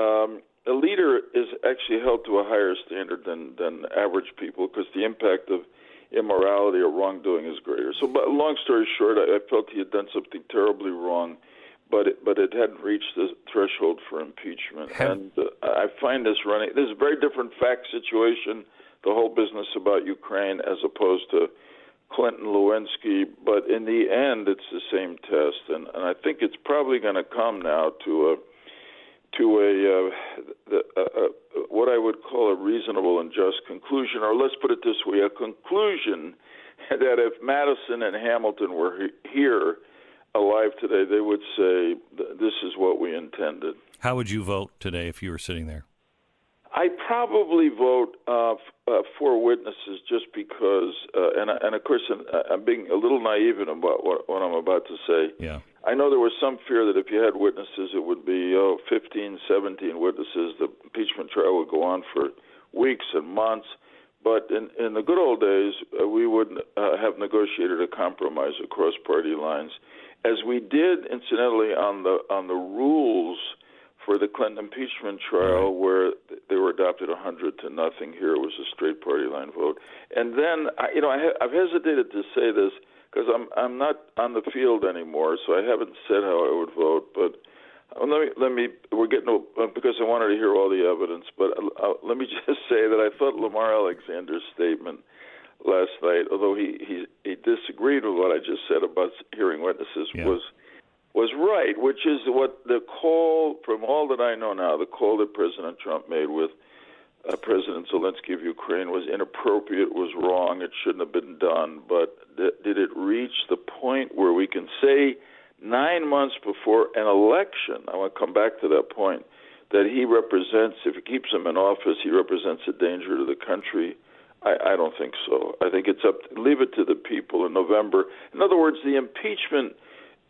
um, a leader is actually held to a higher standard than than average people because the impact of immorality or wrongdoing is greater. So, but long story short, I, I felt he had done something terribly wrong, but it, but it hadn't reached the threshold for impeachment. And uh, I find this running. This is a very different fact situation. The whole business about Ukraine as opposed to Clinton Lewinsky, but in the end, it's the same test, and, and I think it's probably going to come now to a to a uh, the, uh, uh, what I would call a reasonable and just conclusion, or let's put it this way: a conclusion that if Madison and Hamilton were he- here alive today, they would say this is what we intended. How would you vote today if you were sitting there? I probably vote uh, f- uh, for witnesses just because, uh, and and of course, uh, I'm being a little naive in about what, what I'm about to say. Yeah. I know there was some fear that if you had witnesses, it would be oh, 15, 17 witnesses. The impeachment trial would go on for weeks and months. But in, in the good old days, uh, we would uh, have negotiated a compromise across party lines, as we did, incidentally, on the on the rules for the Clinton impeachment trial, where they were adopted 100 to nothing. Here it was a straight party line vote. And then, I, you know, I ha- I've hesitated to say this because I'm I'm not on the field anymore, so I haven't said how I would vote. But uh, let me let me we're getting to, uh, because I wanted to hear all the evidence. But uh, let me just say that I thought Lamar Alexander's statement last night, although he he he disagreed with what I just said about hearing witnesses, Yeah. was was right, which is what the call, from all that I know now, the call that President Trump made with uh, President Zelensky of Ukraine was inappropriate, was wrong, it shouldn't have been done. But th- did it reach the point where we can say nine months before an election, I want to come back to that point, that he represents, if he keeps him in office, he represents a danger to the country? I, I don't think so. I think it's up. To, leave it to the people in November. In other words, the impeachment,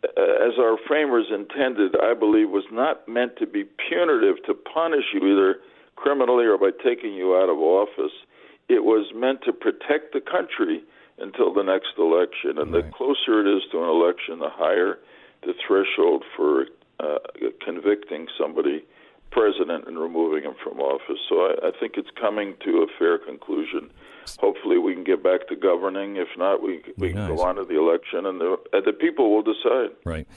uh, as our framers intended, I believe, was not meant to be punitive to punish you either criminally or by taking you out of office. It was meant to protect the country until the next election. And right. the closer it is to an election, the higher the threshold for uh, convicting somebody president and removing him from office. So I, I think it's coming to a fair conclusion. Hopefully, we can get back to governing. If not, we we nice. can go on to the election, and the and the people will decide. Right.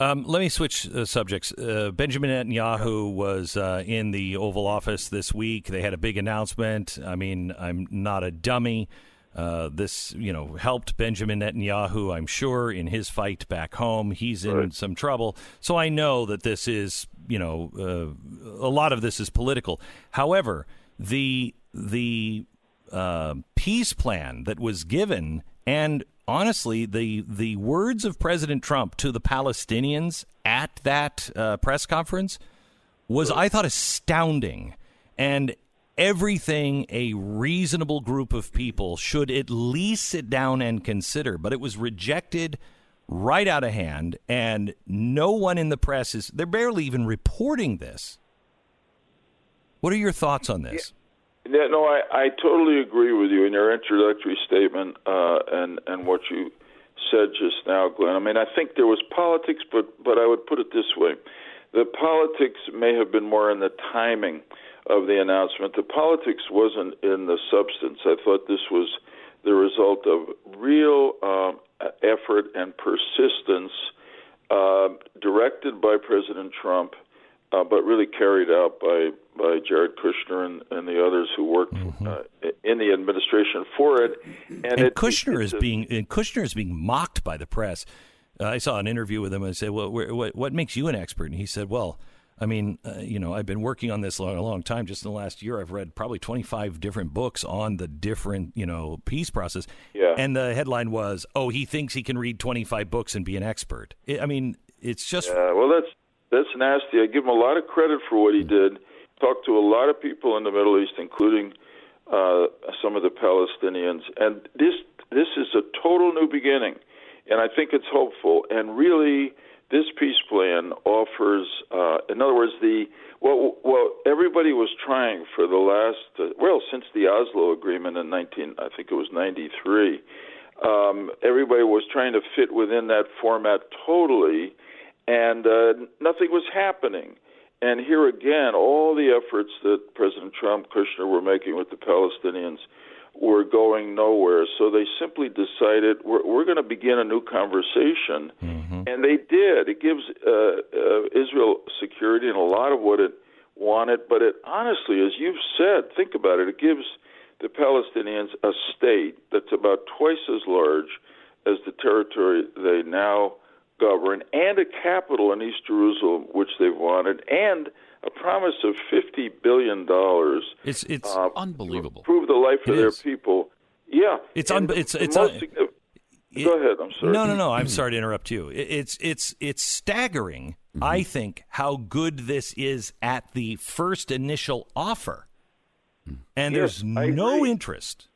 Um, let me switch uh, subjects. Uh, Benjamin Netanyahu was uh, in the Oval Office this week. They had a big announcement. I mean, I'm not a dummy. Uh, this, you know, helped Benjamin Netanyahu, I'm sure, in his fight back home. He's in right. some trouble. So I know that this is, you know, uh, a lot of this is political. However, the the uh, peace plan that was given and honestly, the the words of President Trump to the Palestinians at that uh, press conference was, I thought, astounding, and everything a reasonable group of people should at least sit down and consider. But it was rejected right out of hand, and no one in the press is. They're barely even reporting this. What are your thoughts on this? Yeah. Yeah, no, I, I totally agree with you in your introductory statement uh, and and what you said just now, Glenn. I mean, I think there was politics, but but I would put it this way: the politics may have been more in the timing of the announcement. The politics wasn't in the substance. I thought this was the result of real um, effort and persistence uh, directed by President Trump uh, but really carried out by by Jared Kushner and, and the others who worked mm-hmm. uh, in the administration for it. And, and it, Kushner it, is a, being and Kushner is being mocked by the press. Uh, I saw an interview with him and I said, "Well, what what makes you an expert?" And he said, "Well." I mean, uh, you know, I've been working on this long, a long time. Just in the last year, I've read probably 25 different books on the different, you know, peace process. Yeah. And the headline was, "Oh, he thinks he can read 25 books and be an expert." I mean, it's just. Yeah. Well, that's that's nasty. I give him a lot of credit for what he did. Talked to a lot of people in the Middle East, including uh, some of the Palestinians, and this this is a total new beginning, and I think it's hopeful. And really, this peace plan offers, uh, in other words, the well, well, everybody was trying for the last uh, well since the Oslo Agreement in 19, I think it was 93. Um, everybody was trying to fit within that format totally and uh, nothing was happening. And here again, all the efforts that President Trump, Kushner were making with the Palestinians were going nowhere. So they simply decided we're, we're going to begin a new conversation, mm-hmm. and they did. It gives uh, uh, Israel security and a lot of what it wanted, but it honestly, as you've said, think about it. It gives the Palestinians a state that's about twice as large as the territory they now govern, and a capital in East Jerusalem, which they've wanted, and a promise of fifty billion dollars. It's it's uh, unbelievable. Improve the life of their people. Yeah, it's un- it's it's. Un- it, Go ahead. I'm sorry. No, no, no. I'm sorry to interrupt you. It's it's it's staggering. Mm-hmm. I think how good this is at the first initial offer, and yes, there's no interest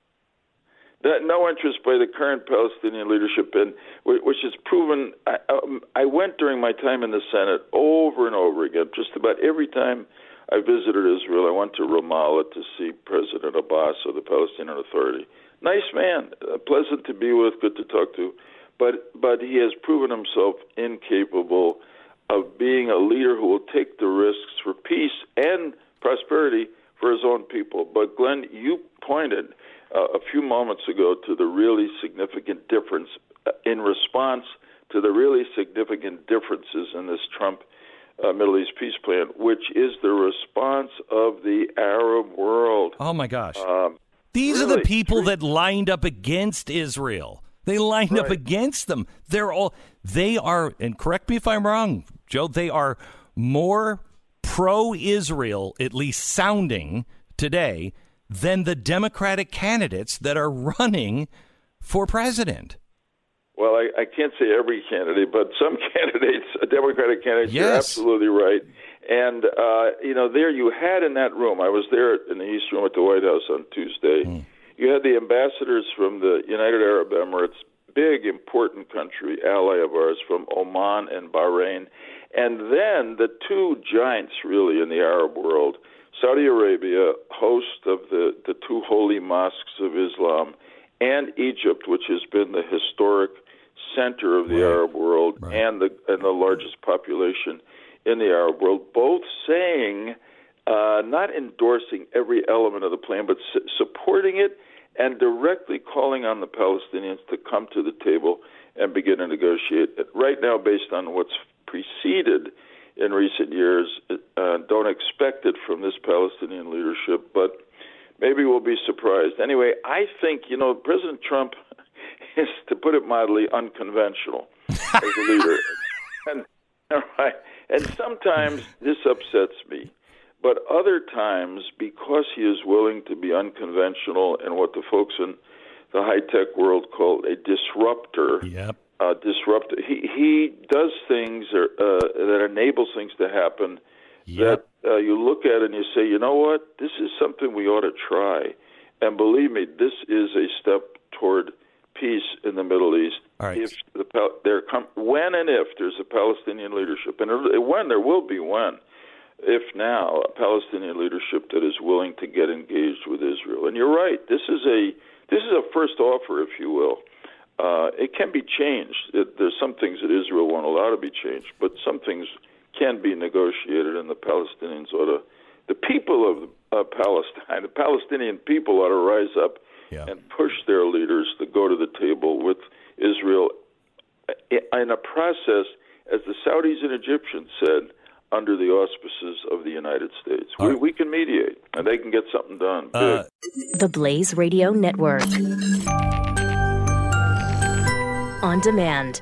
that no interest by the current Palestinian leadership, in which has proven. I, um, I went during my time in the Senate over and over again. Just about every time I visited Israel, I went to Ramallah to see President Abbas of the Palestinian Authority. Nice man, uh, pleasant to be with, good to talk to, but but he has proven himself incapable of being a leader who will take the risks for peace and prosperity for his own people. But Glenn, you pointed uh, a few moments ago to the really significant difference uh, in response to the really significant differences in this Trump uh, Middle East peace plan, which is the response of the Arab world. Oh my gosh! Um, These really, are the people that lined up against Israel. They lined up against them. They're all they are and correct me if I'm wrong, Joe, they are more pro Israel, at least sounding today, than the Democratic candidates that are running for president. Well, I, I can't say every candidate, but some candidates, Democratic candidates, you're absolutely right. And uh, you know, there you had in that room. I was there in the East Room at the White House on Tuesday. You had the ambassadors from the United Arab Emirates, big important country, ally of ours, from Oman and Bahrain, and then the two giants really in the Arab world, Saudi Arabia, host of the the two holy mosques of Islam, and Egypt, which has been the historic center of the Arab world and the and the largest population in the Arab world, both saying, uh, not endorsing every element of the plan, but su- supporting it and directly calling on the Palestinians to come to the table and begin to negotiate. Right now, based on what's preceded in recent years, uh, don't expect it from this Palestinian leadership, but maybe we'll be surprised. Anyway, I think, you know, President Trump is, to put it mildly, unconventional as a leader. and, all right, and sometimes this upsets me. But other times, because he is willing to be unconventional and what the folks in the high tech world call a disruptor, Yep. Uh, disrupt. He he does things or, uh, that enables things to happen Yep. that uh, you look at and you say, you know what, this is something we ought to try. And believe me, this is a step toward peace in the Middle East. Right. If the there come when and if there's a Palestinian leadership, and when there will be when, if now a Palestinian leadership that is willing to get engaged with Israel. And you're right, this is a this is a first offer, if you will. Uh, it can be changed. It, there's some things that Israel won't allow to be changed, but some things can be negotiated, and the Palestinians ought to, the people of uh, Palestine, the Palestinian people ought to rise up Yeah. and push their leaders to go to the table with Israel in a process, as the Saudis and Egyptians said, under the auspices of the United States. We, we can mediate, and they can get something done. Uh, The Blaze Radio Network. On demand.